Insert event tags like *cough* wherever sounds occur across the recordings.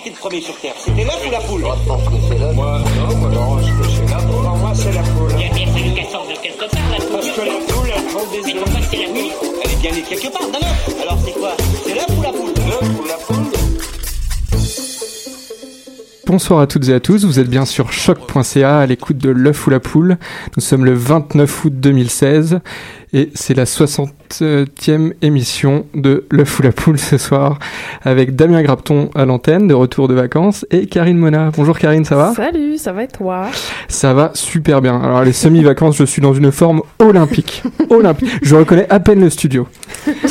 était le premier sur Terre C'était l'œuf ou la poule Moi, je pense que c'est l'œuf. Moi, non, moi, non, je pense que c'est la poule. Pour moi, c'est la poule. Il y a bien fallu qu'elle sorte de quelque part, la poule. Parce que la poule, elle prend des Mais pourquoi c'est la nuit Elle est bien née quelque part, d'un œuf. Alors c'est quoi? C'est l'œuf ou la poule? L'œuf ou la poule Bonsoir à toutes et à tous, vous êtes bien sur choc.ca à l'écoute de l'œuf ou la poule. Nous sommes le 29 août 2016 et c'est la 60e émission de l'œuf ou la poule ce soir avec Damien Grapton à l'antenne de retour de vacances et Karine Mona. Bonjour Karine, ça va? Salut, ça va et toi? Ça va super bien. Alors les semi-vacances, je suis dans une forme olympique. *laughs* Olympique. Je reconnais à peine le studio.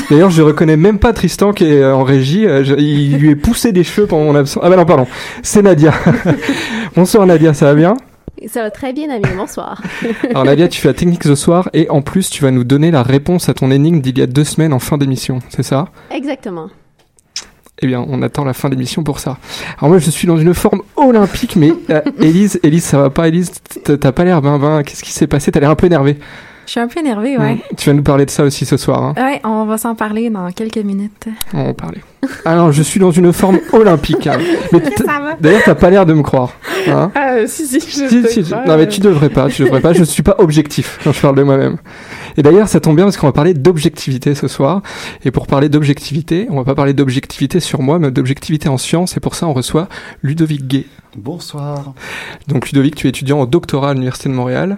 D'ailleurs, je reconnais même pas Tristan qui est en régie. Euh, il lui est poussé des cheveux pendant mon absence. Ah bah non, pardon. C'est Nadia. *laughs* Bonsoir Nadia, ça va bien? Ça va très bien, ami. Bonsoir. *laughs* Alors Nadia, tu fais la technique ce soir et en plus, tu vas nous donner la réponse à ton énigme d'il y a deux semaines en fin d'émission. C'est ça? Exactement. Eh bien, on attend la fin d'émission pour ça. Alors moi, je suis dans une forme olympique, mais euh, Élise, Élise, ça va pas, Élise T'as t'as pas l'air ben ben. Qu'est-ce qui s'est passé? T'as l'air un peu énervée. Je suis un peu énervée, ouais. Mm. Tu vas nous parler de ça aussi ce soir. Hein. Ouais, on va s'en parler dans quelques minutes. On va en parler. Alors, je suis dans une forme *laughs* olympique. hein. Mais t- Ça va. D'ailleurs, t'as pas l'air de me croire. Hein Ah, euh, si, si, je Si, si, non mais euh, tu devrais pas, tu devrais pas. Je suis pas objectif quand je parle de moi-même. Et d'ailleurs, ça tombe bien parce qu'on va parler d'objectivité ce soir. Et pour parler d'objectivité, on va pas parler d'objectivité sur moi, mais d'objectivité en sciences. Et pour ça, on reçoit Ludovic Gay. Bonsoir. Donc Ludovic, tu es étudiant en doctorat à l'université de Montréal,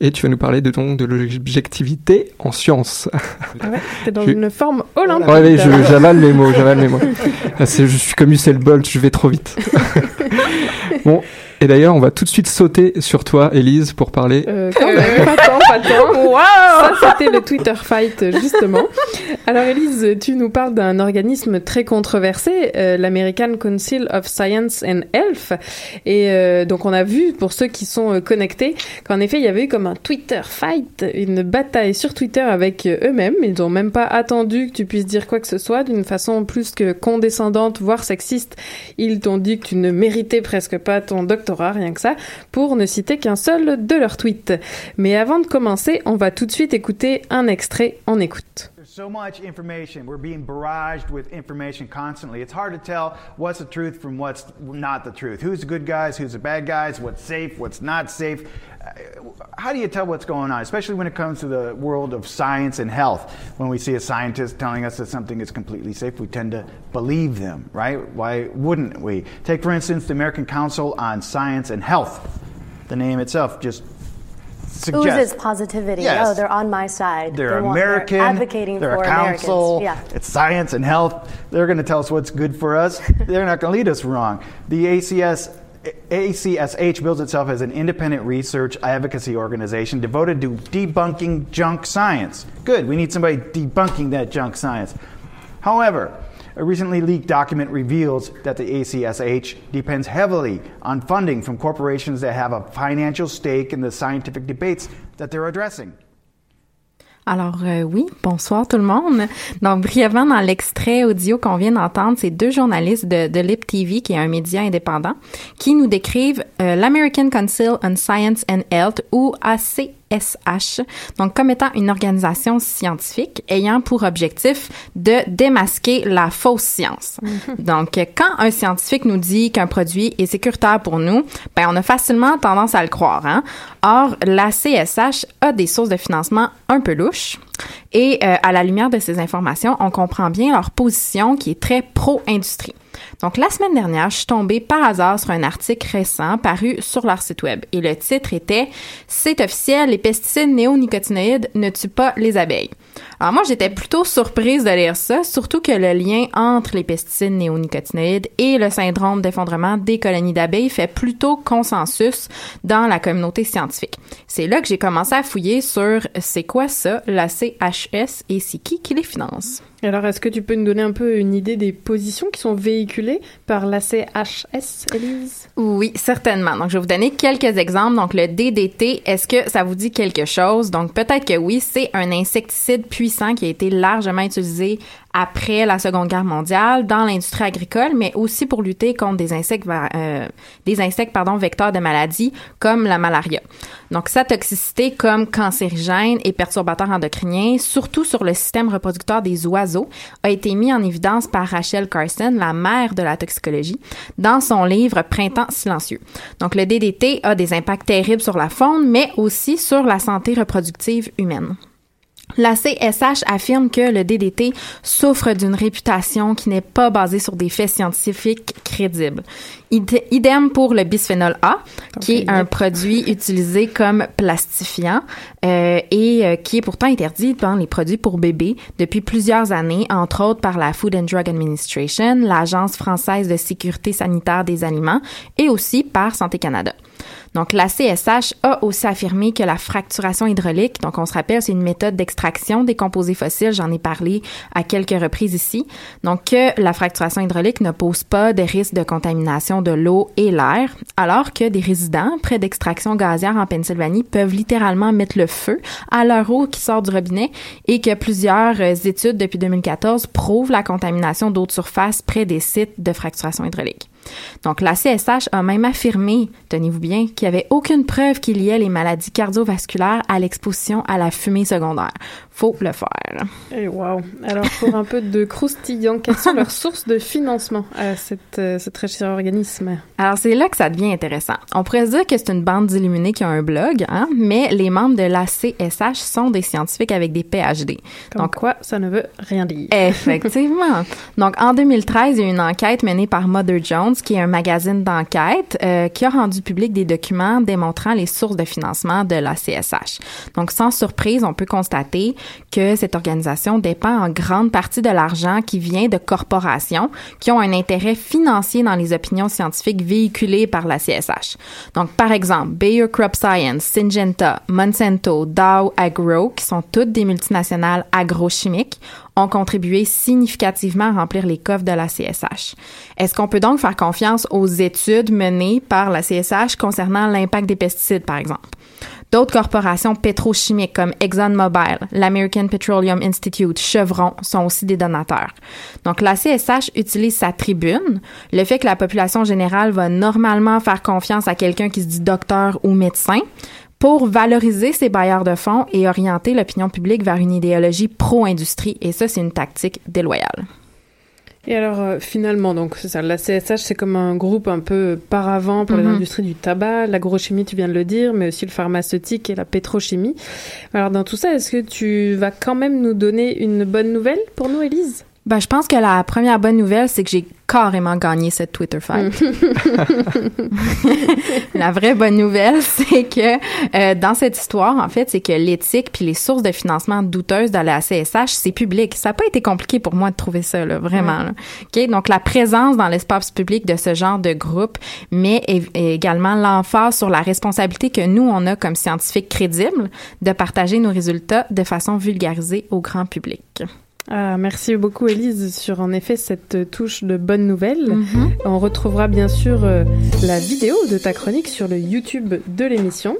et tu vas nous parler de donc de l'objectivité en sciences. Ah ouais, t'es dans Je- une forme olympique. Ouais, j'avale mes mots, j'avale mes mots. Ah, c'est- je suis comme Usain Bolt, je vais trop vite. *laughs* bon, et d'ailleurs, on va tout de suite sauter sur toi, Élise, pour parler. Euh, quand même, pas tant, pas tant. *laughs* Ça, c'était le Twitter fight, justement. Alors, Elise, tu nous parles d'un organisme très controversé, euh, l'American Council of Science and Health. Et euh, donc, on a vu, pour ceux qui sont euh, connectés, qu'en effet, il y avait eu comme un Twitter fight, une bataille sur Twitter avec euh, eux-mêmes. Ils n'ont même pas attendu que tu puisses dire quoi que ce soit d'une façon plus que condescendante, voire sexiste. Ils t'ont dit que tu ne méritais presque pas ton doctorat, rien que ça, pour ne citer qu'un seul de leurs tweets. Mais avant de commencer, on va tout de suite écouter un extrait. On écoute. So much information. We're being barraged with information constantly. It's hard to tell what's the truth from what's not the truth. Who's the good guys, who's the bad guys, what's safe, what's not safe. Uh, How do you tell what's going on, especially when it comes to the world of science and health? When we see a scientist telling us that something is completely safe, we tend to believe them, right? Why wouldn't we? Take, for instance, the American Council on Science and Health. The name itself just suggests. oozes positivity. Oh, yes. Oh, they're on my side. They're They want- American. advocating they're for a council. Americans. Yeah. It's science and health. They're going to tell us what's good for us. *laughs* they're not going to lead us wrong. The ACS. ACSH builds itself as an independent research advocacy organization devoted to debunking junk science. Good, we need somebody debunking that junk science. However, a recently leaked document reveals that the ACSH depends heavily on funding from corporations that have a financial stake in the scientific debates that they're addressing. Alors euh, oui, bonsoir tout le monde. Donc brièvement dans l'extrait audio qu'on vient d'entendre, c'est deux journalistes de, de Lip TV, qui est un média indépendant, qui nous décrivent euh, l'American Council on Science and Health ou ACSH, donc comme étant une organisation scientifique ayant pour objectif de démasquer la fausse science. Donc euh, quand un scientifique nous dit qu'un produit est sécuritaire pour nous, ben on a facilement tendance à le croire. Hein? Or la CSH a des sources de financement un peu louches. Et euh, à la lumière de ces informations, on comprend bien leur position qui est très pro-industrie. Donc, la semaine dernière, je suis tombée par hasard sur un article récent paru sur leur site web. Et le titre était C'est officiel, les pesticides néonicotinoïdes ne tuent pas les abeilles. Alors moi, j'étais plutôt surprise de lire ça, surtout que le lien entre les pesticides néonicotinoïdes et le syndrome d'effondrement des colonies d'abeilles fait plutôt consensus dans la communauté scientifique. C'est là que j'ai commencé à fouiller sur c'est quoi ça, la CHS, et c'est qui qui les finance. Alors, est-ce que tu peux nous donner un peu une idée des positions qui sont véhiculées par la CHS, Elise? Oui, certainement. Donc, je vais vous donner quelques exemples. Donc, le DDT, est-ce que ça vous dit quelque chose? Donc, peut-être que oui, c'est un insecticide puissant qui a été largement utilisé après la Seconde Guerre mondiale dans l'industrie agricole, mais aussi pour lutter contre des insectes, euh, des insectes pardon, vecteurs de maladies comme la malaria. Donc, sa toxicité comme cancérigène et perturbateur endocrinien, surtout sur le système reproducteur des oiseaux, a été mis en évidence par Rachel Carson, la mère de la toxicologie, dans son livre Printemps silencieux. Donc, le DDT a des impacts terribles sur la faune, mais aussi sur la santé reproductive humaine. La CSH affirme que le DDT souffre d'une réputation qui n'est pas basée sur des faits scientifiques crédibles. Idem pour le bisphénol A, qui est un produit *laughs* utilisé comme plastifiant euh, et euh, qui est pourtant interdit dans les produits pour bébés depuis plusieurs années, entre autres par la Food and Drug Administration, l'Agence française de sécurité sanitaire des aliments et aussi par Santé Canada. Donc, la CSH a aussi affirmé que la fracturation hydraulique, donc on se rappelle, c'est une méthode d'extraction des composés fossiles, j'en ai parlé à quelques reprises ici, donc que la fracturation hydraulique ne pose pas de risque de contamination de l'eau et l'air, alors que des résidents près d'extraction gazière en Pennsylvanie peuvent littéralement mettre le feu à leur eau qui sort du robinet et que plusieurs études depuis 2014 prouvent la contamination d'eau de surface près des sites de fracturation hydraulique. Donc, la CSH a même affirmé, tenez-vous bien, qu'il n'y avait aucune preuve qu'il y ait les maladies cardiovasculaires à l'exposition à la fumée secondaire. Faut le faire. Et eh, wow. Alors, pour un peu de croustillant, quelles sont leurs *laughs* sources de financement à cette, euh, ce très cher organisme? Alors, c'est là que ça devient intéressant. On pourrait se dire que c'est une bande d'illuminés qui a un blog, hein, mais les membres de la CSH sont des scientifiques avec des PhD. Donc, quoi, ça ne veut rien dire. Effectivement. *laughs* Donc, en 2013, il y a eu une enquête menée par Mother Jones qui est un magazine d'enquête euh, qui a rendu public des documents démontrant les sources de financement de la CSH. Donc, sans surprise, on peut constater que cette organisation dépend en grande partie de l'argent qui vient de corporations qui ont un intérêt financier dans les opinions scientifiques véhiculées par la CSH. Donc, par exemple, Bayer Crop Science, Syngenta, Monsanto, Dow Agro, qui sont toutes des multinationales agrochimiques, ont contribué significativement à remplir les coffres de la CSH. Est-ce qu'on peut donc faire confiance aux études menées par la CSH concernant l'impact des pesticides, par exemple? D'autres corporations pétrochimiques comme ExxonMobil, l'American Petroleum Institute, Chevron sont aussi des donateurs. Donc la CSH utilise sa tribune, le fait que la population générale va normalement faire confiance à quelqu'un qui se dit docteur ou médecin, pour valoriser ces bailleurs de fonds et orienter l'opinion publique vers une idéologie pro-industrie. Et ça, c'est une tactique déloyale. Et alors euh, finalement, donc c'est ça, la CSH c'est comme un groupe un peu paravent pour les mhm. industries du tabac, l'agrochimie tu viens de le dire, mais aussi le pharmaceutique et la pétrochimie. Alors dans tout ça, est-ce que tu vas quand même nous donner une bonne nouvelle pour nous, Élise? Ben, je pense que la première bonne nouvelle, c'est que j'ai carrément gagné cette Twitter fight. *laughs* la vraie bonne nouvelle, *laughs* c'est que euh, dans cette histoire, en fait, c'est que l'éthique puis les sources de financement douteuses de la CSH, c'est public. Ça n'a pas été compliqué pour moi de trouver ça, là, vraiment. Ok, donc la présence dans l'espace public de ce genre de groupe, mais également l'emphase sur la responsabilité que nous on a comme scientifiques crédibles de partager nos résultats de façon vulgarisée au grand public. Ah, merci beaucoup Elise sur en effet cette touche de bonne nouvelle. Mhm. On retrouvera bien sûr euh, la vidéo de ta chronique sur le YouTube de l'émission.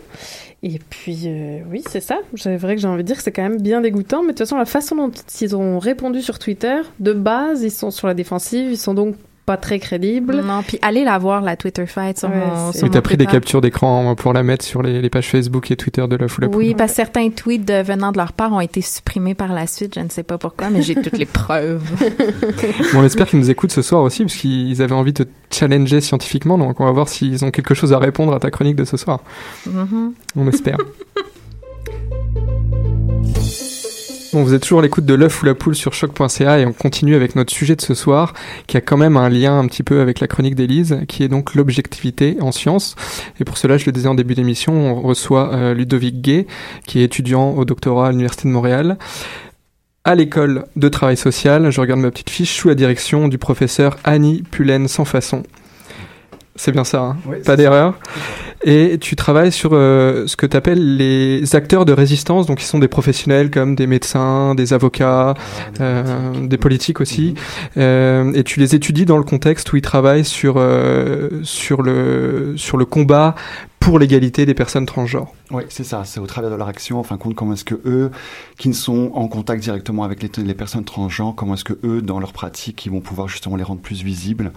Et puis euh, oui, c'est ça. C'est vrai que j'ai envie de dire que c'est quand même bien dégoûtant, mais de toute façon la façon dont ils ont répondu sur Twitter, de base, ils sont sur la défensive, ils sont donc pas très crédible. Non, puis allez la voir, la Twitter fight sur mon Et t'as pris des captures d'écran pour la mettre sur les, pages Facebook et Twitter de la foule Oui, parce que certains tweets venant de leur part ont été supprimés par la suite, je ne sais pas pourquoi, mais j'ai *laughs* toutes les preuves. on espère qu'ils nous écoutent ce soir aussi, parce qu'ils avaient envie de te challenger scientifiquement, donc on va voir s'ils ont quelque chose à répondre à ta chronique de ce soir. Mm-hmm. On espère. *laughs* Bon, vous êtes toujours à l'écoute de l'œuf ou la poule sur choc.ca et on continue avec notre sujet de ce soir qui a quand même un lien un petit peu avec la chronique d'Élise qui est donc l'objectivité en sciences. Et pour cela, je le disais en début d'émission, on reçoit euh, Ludovic Gay qui est étudiant au doctorat à l'Université de Montréal. à l'école de travail social. Je regarde ma petite fiche sous la direction du professeur Annie Pulen sans façon. C'est bien ça, hein? Oui, pas d'erreur? Et tu travailles sur euh, ce que tu appelles les acteurs de résistance, donc qui sont des professionnels comme des médecins, des avocats, euh, des politiques aussi. Euh, et tu les étudies dans le contexte où ils travaillent sur, euh, sur, le, sur le combat pour l'égalité des personnes transgenres. Oui, c'est ça. C'est au travers de leur action, en fin de compte, comment est-ce que eux, qui ne sont en contact directement avec les, les personnes transgenres, comment est-ce que eux, dans leur pratique, ils vont pouvoir justement les rendre plus visibles,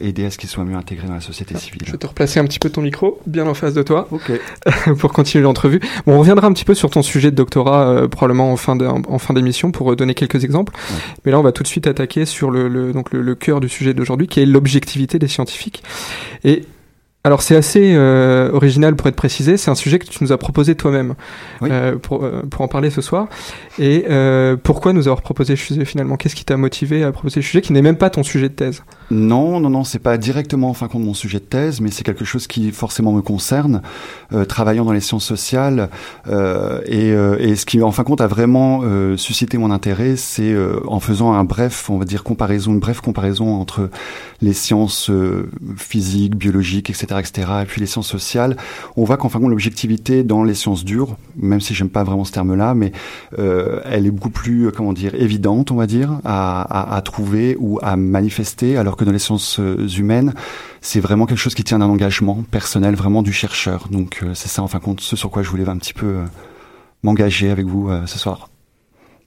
aider à ce qu'ils soient mieux intégrés dans la société civile. Je vais te replacer un petit peu ton micro, bien en face de toi, Ok. *laughs* pour continuer l'entrevue. Bon, on reviendra un petit peu sur ton sujet de doctorat, euh, probablement en fin de- en fin d'émission, pour euh, donner quelques exemples. Ouais. Mais là, on va tout de suite attaquer sur le, le- donc le, le cœur du sujet d'aujourd'hui, qui est l'objectivité des scientifiques. Et alors, c'est assez euh, original pour être précisé. C'est un sujet que tu nous as proposé toi-même Oui. euh, pour, euh, pour en parler ce soir. Et pourquoi nous avoir proposé le sujet finalement? Qu'est-ce qui t'a motivé à proposer le sujet qui n'est même pas ton sujet de thèse? Non, non, non, c'est pas directement en fin de compte mon sujet de thèse, mais c'est quelque chose qui forcément me concerne, travaillant dans les sciences sociales. et, et ce qui en fin de compte a vraiment suscité mon intérêt, c'est en faisant un bref, on va dire comparaison, une brève comparaison entre les sciences physiques, biologiques, etc., et puis les sciences sociales. On voit qu'en fin de compte l'objectivité dans les sciences dures, même si j'aime pas vraiment ce terme-là, mais euh, elle est beaucoup plus, euh, comment dire, évidente, on va dire, à, trouver ou à manifester, alors que dans les sciences euh, humaines, c'est vraiment quelque chose qui tient d'un engagement personnel, vraiment du chercheur. Donc c'est ça, en fin de compte, ce sur quoi je voulais un petit peu m'engager avec vous ce soir.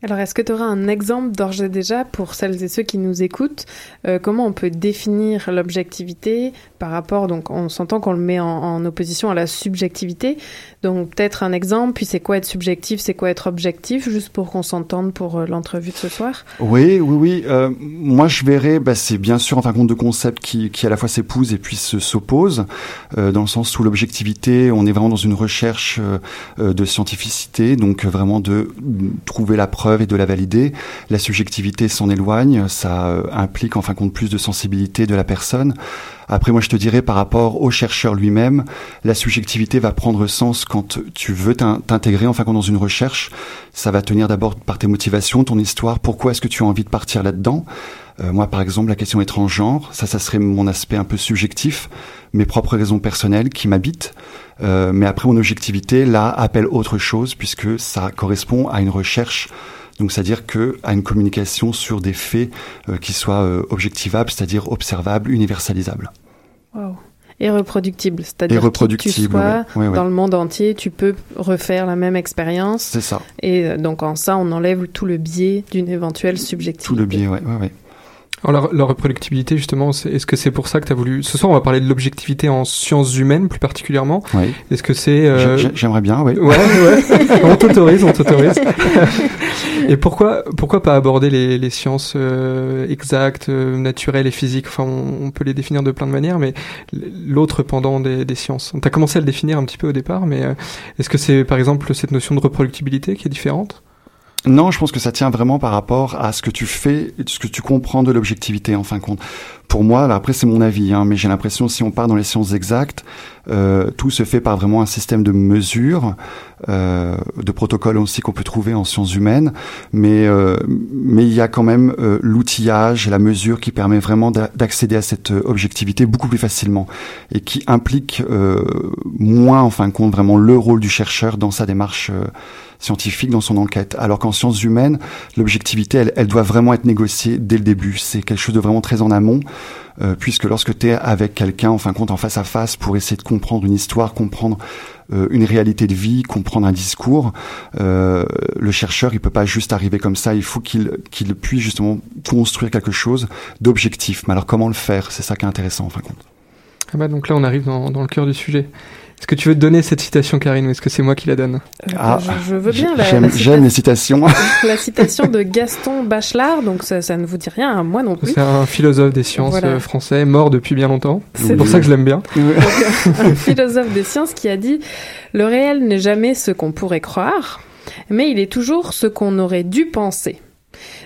Alors, est-ce que tu auras un exemple d'ores et déjà pour celles et ceux qui nous écoutent euh, Comment on peut définir l'objectivité par rapport, donc on s'entend qu'on le met en, opposition à la subjectivité. Donc peut-être un exemple, puis c'est quoi être subjectif, c'est quoi être objectif, juste pour qu'on s'entende pour euh, l'entrevue de ce soir. Oui, oui, oui. euh, moi, je verrais, bah, c'est bien sûr en fin de compte de concepts qui, qui à la fois s'épousent et puis se s'opposent, dans le sens où l'objectivité, on est vraiment dans une recherche de scientificité, donc vraiment de trouver la preuve et de la valider. La subjectivité s'en éloigne, ça euh, implique en fin de compte plus de sensibilité de la personne. Après, moi, je te dirais par rapport au chercheur lui-même, la subjectivité va prendre sens quand tu veux t'in- t'intégrer en fin de compte dans une recherche. Ça va tenir d'abord par tes motivations, ton histoire. Pourquoi est-ce que tu as envie de partir là-dedans Euh, Moi, par exemple, la question est transgenre. Ça, ça serait mon aspect un peu subjectif, mes propres raisons personnelles qui m'habitent. Euh, mais après, mon objectivité, là, appelle autre chose puisque ça correspond à une recherche donc, c'est-à-dire que à une communication sur des faits euh, qui soient euh, objectivables, c'est-à-dire observables, universalisables. Wow. Et reproductible, Et c'est-à-dire que tu sois ouais, ouais, ouais. dans le monde entier, tu peux refaire la même expérience. C'est ça, Et euh, donc en ça, on enlève tout le biais d'une éventuelle subjectivité. tout le biais, ouais, ouais, ouais. Alors, la, la reproductibilité, justement, est-ce que c'est pour ça que tu as voulu... Ce soir, on va parler de l'objectivité en sciences humaines, plus particulièrement. ouais. Est-ce que c'est... euh, J'ai- J'aimerais bien, oui. Ouais, ouais. *laughs* on t'autorise, on t'autorise. *laughs* et pourquoi, pourquoi pas aborder les, sciences euh, exactes, euh, naturelles et physiques? Enfin, on, peut les définir de plein de manières, mais l'autre pendant des, des sciences. T'a commencé à le définir un petit peu au départ, mais euh, est-ce que c'est par exemple cette notion de reproductibilité qui est différente? Non, je pense que ça tient vraiment par rapport à ce que tu fais, ce que tu comprends de l'objectivité en fin de compte. Pour moi, là, après c'est mon avis, hein, mais j'ai l'impression si on part dans les sciences exactes, euh, tout se fait par vraiment un système de mesures, euh, de protocoles aussi qu'on peut trouver en sciences humaines, mais euh, mais il y a quand même euh, l'outillage, la mesure qui permet vraiment d'a- d'accéder à cette euh, objectivité beaucoup plus facilement et qui implique euh, moins en fin de compte vraiment le rôle du chercheur dans sa démarche scientifique dans son enquête. Alors qu'en sciences humaines, l'objectivité, elle, elle doit vraiment être négociée dès le début. C'est quelque chose de vraiment très en amont, euh, puisque lorsque tu es avec quelqu'un, en fin de compte, en face à face, pour essayer de comprendre une histoire, comprendre euh, une réalité de vie, comprendre un discours, euh, le chercheur, il peut pas juste arriver comme ça. Il faut qu'il qu'il puisse justement construire quelque chose d'objectif. Mais alors comment le faire? C'est ça qui est intéressant, en fin de compte. Ah bah, Donc là, on arrive dans, dans le cœur du sujet. Est-ce que tu veux te donner cette citation, Karine, ou est-ce que c'est moi qui la donne? Euh, Ah, je, je veux bien la, J'aime les citations. *laughs* la citation de Gaston Bachelard, donc ça, ça ne vous dit rien à moi non plus. C'est un philosophe des sciences Voilà. euh, français, mort depuis bien longtemps. C'est C'est pour ça que je l'aime bien. *laughs* un philosophe des sciences qui a dit Le réel n'est jamais ce qu'on pourrait croire, mais il est toujours ce qu'on aurait dû penser.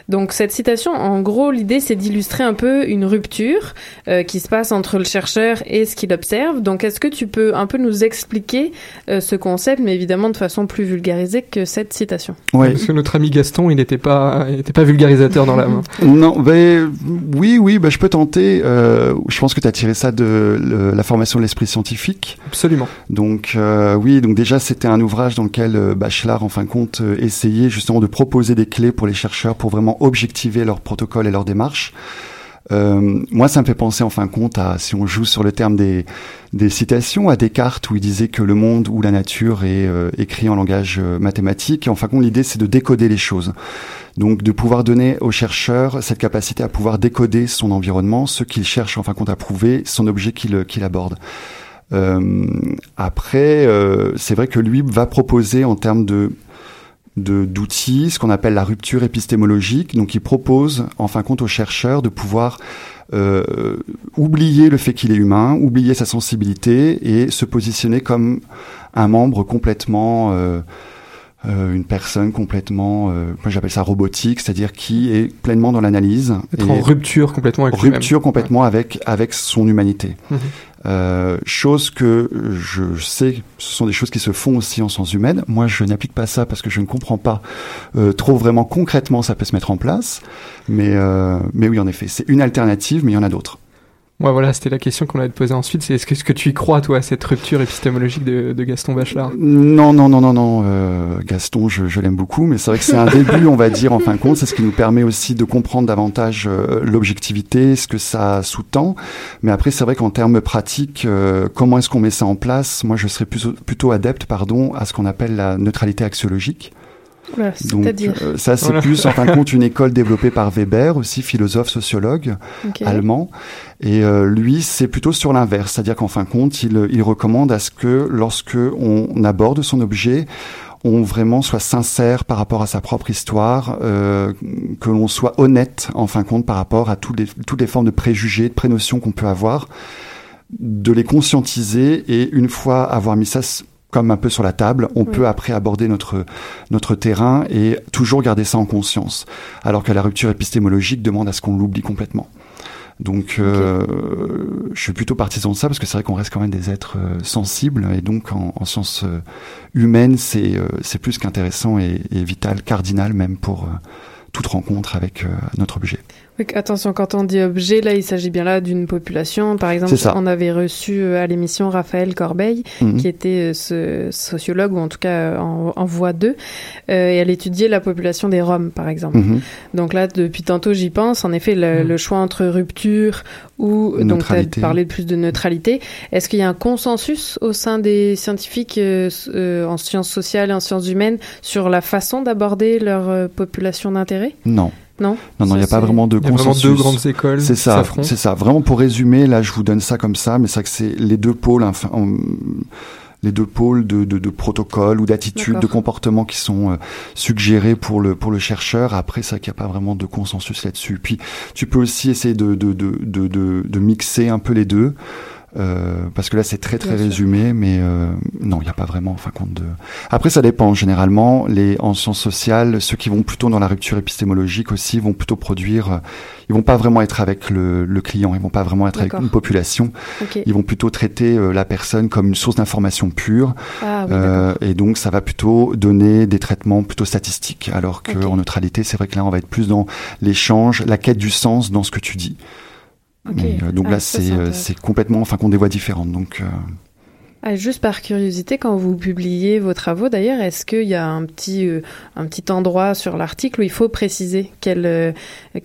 Donc cette citation, en gros, l'idée c'est d'illustrer un peu une rupture euh, qui se passe entre le chercheur et ce qu'il observe. Donc est-ce que tu peux un peu nous expliquer euh, ce concept, mais évidemment de façon plus vulgarisée que cette citation? Ouais. Parce que notre ami Gaston, il n'était pas, il pas vulgarisateur dans l'âme. *laughs* Non, ben oui, oui, ben je peux tenter. Euh, je pense que tu as tiré ça de le- la formation de l'esprit scientifique. Absolument. Donc euh, oui, donc déjà c'était un ouvrage dans lequel euh, Bachelard, en fin de compte, euh, essayait justement de proposer des clés pour les chercheurs pour vraiment objectiver leur protocole et leur démarche. Euh, moi, ça me fait penser en fin de compte à, si on joue sur le terme des, des citations, à Descartes où il disait que le monde ou la nature est euh, écrit en langage euh, mathématique. Et en fin de compte, l'idée c'est de décoder les choses. Donc de pouvoir donner aux chercheurs cette capacité à pouvoir décoder son environnement, ce qu'il cherche en fin de compte à prouver, son objet qu'il qu'il aborde. Euh, après, euh, c'est vrai que lui va proposer en termes de- d'outils, ce qu'on appelle la rupture épistémologique. Donc, il propose, en fin de compte, aux chercheurs de pouvoir euh, oublier le fait qu'il est humain, oublier sa sensibilité et se positionner comme un membre complètement, euh, euh, une personne complètement, euh, moi j'appelle ça robotique, c'est-à-dire qui est pleinement dans l'analyse. Être et en rupture complètement avec rupture complètement avec avec son humanité. Mhm. Euh, chose que je sais, ce sont des choses qui se font aussi en sciences humaines. Moi, je n'applique pas ça parce que je ne comprends pas euh, trop vraiment concrètement ça peut se mettre en place. Mais euh, mais oui, en effet, c'est une alternative, mais il y en a d'autres. Ouais, voilà, c'était la question qu'on allait te poser ensuite. C'est est-ce que, est-ce que tu y crois, toi, à cette rupture épistémologique de, de Gaston Bachelard? Non, non, non, non, non. euh, Gaston, je, je l'aime beaucoup, mais c'est vrai que c'est un *laughs* début, on va dire, en fin de compte. C'est ce qui nous permet aussi de comprendre davantage euh, l'objectivité, ce que ça sous-tend. Mais après, c'est vrai qu'en termes pratiques, euh, comment est-ce qu'on met ça en place? Moi, je serais plutôt, plutôt adepte, pardon, à ce qu'on appelle la neutralité axiologique. Oula, Donc, C'est-à-dire euh, ça, c'est Voilà. plus, en fin de compte, une école développée par Weber, aussi philosophe, sociologue allemand. Et euh, lui, c'est plutôt sur l'inverse, c'est-à-dire qu'en fin de compte, il, il recommande à ce que lorsque on aborde son objet, on vraiment soit sincère par rapport à sa propre histoire, euh, que l'on soit honnête en fin de compte par rapport à toutes les, toutes les formes de préjugés, de prénotions qu'on peut avoir, de les conscientiser et une fois avoir mis ça comme un peu sur la table, on Oui. peut après aborder notre notre terrain et toujours garder ça en conscience. Alors que la rupture épistémologique demande à ce qu'on l'oublie complètement. Donc, euh, je suis plutôt partisan de ça parce que c'est vrai qu'on reste quand même des êtres euh, sensibles et donc en, en sciences euh, humaines, c'est c'est plus qu'intéressant et, et vital, cardinal même pour toute rencontre avec notre objet. Oui, attention, quand on dit objet, là, il s'agit bien là d'une population. Par exemple, on avait reçu euh, à l'émission Raphaël Corbeil, Mhm. qui était euh, ce sociologue, ou en tout cas euh, en, en voie 2, euh, et elle étudiait la population des Roms, par exemple. Mhm. Donc là, depuis tantôt, j'y pense. En effet, le, Mhm. le choix entre rupture ou donc tu as parlé de plus de neutralité. Est-ce qu'il y a un consensus au sein des scientifiques euh, euh, en sciences sociales et en sciences humaines sur la façon d'aborder leur population d'intérêt? Non. Non Non, non, il n'y a Ça, pas vraiment de Il y a vraiment consensus. deux grandes écoles C'est ça, c'est ça. Vraiment pour résumer, là je vous donne ça comme ça, mais c'est que c'est les deux pôles, enfin, en- les deux pôles de, de, de protocole ou d'attitude, de D'accord. comportement qui sont euh, suggérés pour le pour le chercheur. Après, c'est vrai qu'il n'y a pas vraiment de consensus là-dessus. Puis tu peux aussi essayer de de, de, de mixer un peu les deux. Euh, parce que là c'est très très Bien sûr. résumé, mais euh, non, il n'y a pas vraiment en fin de compte de. Après, ça dépend. Généralement, les en sciences sociales, ceux qui vont plutôt dans la rupture épistémologique aussi vont plutôt produire. euh, Ils vont pas vraiment être avec le, le client. Ils vont pas vraiment être avec une population. Ils vont plutôt traiter euh, la personne comme une source d'information pure. Ah oui, Euh, et donc, ça va plutôt donner des traitements plutôt statistiques. Alors que en neutralité, c'est vrai que là, on va être plus dans l'échange, la quête du sens dans ce que tu dis. Euh, donc Ah, là, c'est euh, c'est complètement, enfin, qu'on des voix différentes. Donc, euh, Ah, juste par curiosité, quand vous publiez vos travaux, d'ailleurs, est-ce qu'il y a un petit, euh, un petit endroit sur l'article où il faut préciser quelle, euh,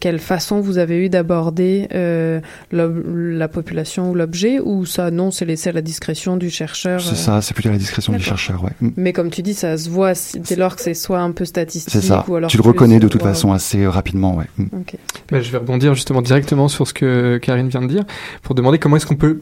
quelle façon vous avez eu d'aborder euh, la population ou l'objet, ou ça, non, c'est laissé à la discrétion du chercheur c'est euh, ça, c'est plutôt à la discrétion du chercheur, ouais. Mm. Mais comme tu dis, ça se voit si- dès lors que c'est soit un peu statistique C'est ça. ou alors Tu le plus, reconnais de toute wow. façon assez euh, rapidement, ouais. Mm. Ok. Bah, je vais rebondir justement directement sur ce que Karine vient de dire pour demander comment est-ce qu'on peut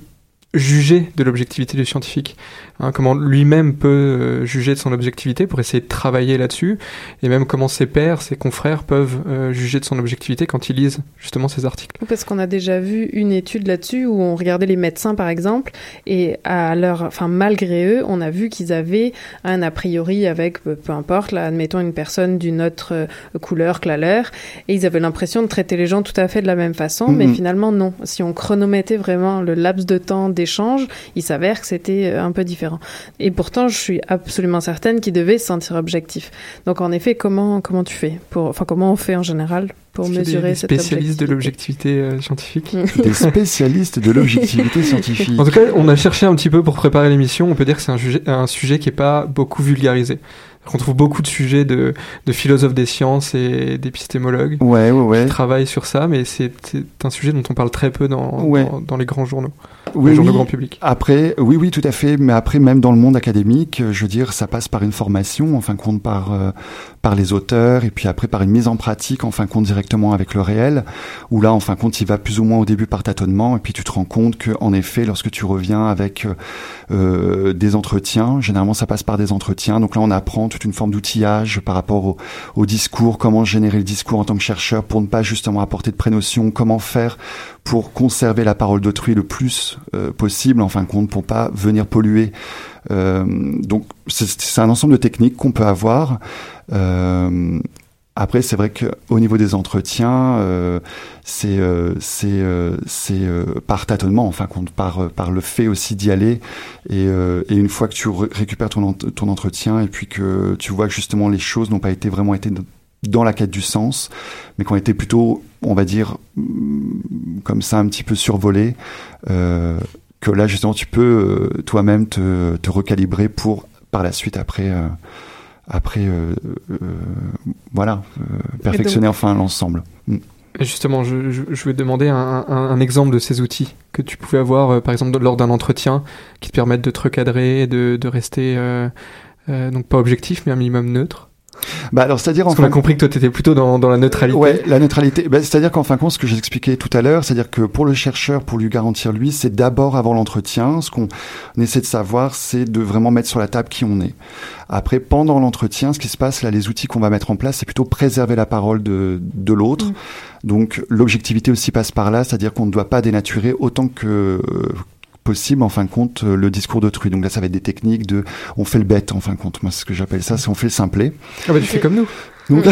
juger de l'objectivité du scientifique, hein, comment lui-même peut euh, juger de son objectivité pour essayer de travailler là-dessus, et même comment ses pairs, ses confrères peuvent euh, juger de son objectivité quand ils lisent justement ces articles. Parce qu'on a déjà vu une étude là-dessus où on regardait les médecins par exemple, et à leur, enfin malgré eux, on a vu qu'ils avaient un a priori avec peu, peu importe, là, admettons une personne d'une autre euh, couleur que la leur, et ils avaient l'impression de traiter les gens tout à fait de la même façon, mais Mhm. finalement non. Si on chronométrait vraiment le laps de temps d'échange, il s'avère que c'était euh, un peu différent. Et pourtant, je suis absolument certaine qu'ils devaient se sentir objectifs. Donc en effet, comment comment tu fais pour, enfin comment on fait en général pour qu'il mesurer des cette spécialistes de objectivité l'objectivité euh, scientifique Des spécialistes de l'objectivité *laughs* scientifique. En tout cas, on a cherché un petit peu pour préparer l'émission. On peut dire que c'est un sujet, un sujet qui est pas beaucoup vulgarisé. On trouve beaucoup de sujets de, de philosophes des sciences et d'épistémologues Ouais, ouais, ouais. qui travaillent sur ça, mais c'est un sujet dont on parle très peu dans, Ouais. dans, dans les grands journaux, Oui, les journaux oui. grand public. Après, oui, oui, tout à fait. Mais après, même dans le monde académique, je veux dire, ça passe par une formation, en fin de compte, par, euh, par les auteurs, et puis après par une mise en pratique, en fin compte, directement avec le réel, où là, en fin compte, il va plus ou moins au début par tâtonnement, et puis tu te rends compte que, en effet, lorsque tu reviens avec euh, euh, des entretiens, généralement, ça passe par des entretiens. Donc là, on apprend toute une forme d'outillage par rapport au, au discours, comment générer le discours en tant que chercheur pour ne pas justement apporter de prénotions, comment faire pour conserver la parole d'autrui le plus euh, possible, en fin de compte, pour pas venir polluer. Euh, donc c'est un ensemble de techniques qu'on peut avoir. Euh, après, c'est vrai qu'au niveau des entretiens, euh, c'est euh, c'est euh, c'est, euh, par tâtonnement, enfin, par par le fait aussi d'y aller. Et, euh, et une fois que tu ré- récupères ton ton entretien et puis que tu vois que justement les choses n'ont pas été vraiment été dans la quête du sens, mais qui ont été plutôt, on va dire, mm, comme ça, un petit peu survolées, que là justement tu peux toi-même te, te recalibrer pour par la suite après. Après, euh, euh, voilà, euh, perfectionner enfin l'ensemble. Mm. Justement, je, je, je voulais te demander un, un, un exemple de ces outils que tu pouvais avoir, euh, par exemple, lors d'un entretien, qui te permettent de te recadrer, de, de rester, euh, euh, donc pas objectif, mais un minimum neutre. Bah alors, c'est-à-dire Parce qu'on a compris que toi, t'étais plutôt dans, dans la neutralité. Ouais, la neutralité. Bah, c'est-à-dire qu'en fin de compte, ce que j'expliquais tout à l'heure, c'est-à-dire que pour le chercheur, pour lui garantir lui, c'est d'abord avant l'entretien, ce qu'on essaie de savoir, c'est de vraiment mettre sur la table qui on est. Après, pendant l'entretien, ce qui se passe là, les outils qu'on va mettre en place, c'est plutôt préserver la parole de, de l'autre. Donc, l'objectivité aussi passe par là, c'est-à-dire qu'on ne doit pas dénaturer autant que euh, possible en fin de compte euh, le discours d'autrui. Donc là ça va être des techniques de on fait le bête en fin de compte. Moi c'est ce que j'appelle ça, c'est on fait le simplet. Ah bah tu fais comme nous. Donc,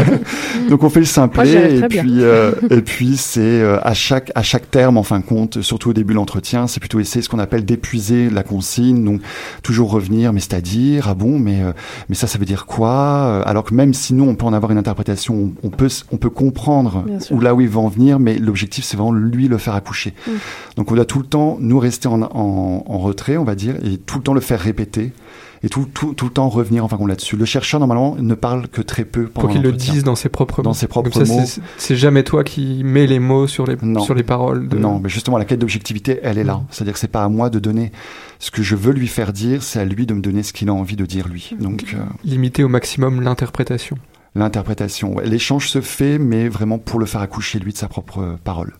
*laughs* donc on fait le simplet Moi, et puis euh, et puis c'est euh, à chaque à chaque terme en fin de compte, surtout au début de l'entretien, c'est plutôt essayer ce qu'on appelle d'épuiser la consigne. Donc toujours revenir, mais c'est-à-dire ah bon, mais euh, mais ça ça veut dire quoi Euh, Alors que même sinon on peut en avoir une interprétation, on, peut on peut comprendre où là où il va en venir, mais l'objectif c'est vraiment lui le faire accoucher. Mm. Donc on doit tout le temps nous rester en, en, en retrait, on va dire, et tout le temps le faire répéter. Et tout, tout, tout le temps revenir enfin compte là-dessus. Le chercheur normalement ne parle que très peu pendant Pour qu'il le dise dans ses propres Dans mots. ses propres Comme ça, mots. c'est- jamais toi qui mets les mots sur les, Non. sur les paroles. De... Non, mais justement, la quête d'objectivité, elle est là. C'est-à-dire que c'est pas à moi de donner ce que je veux lui faire dire, c'est à lui de me donner ce qu'il a envie de dire lui. Donc, euh, Limiter au maximum l'interprétation. l'interprétation. ouais. L'échange se fait, mais vraiment pour le faire accoucher lui de sa propre euh, parole.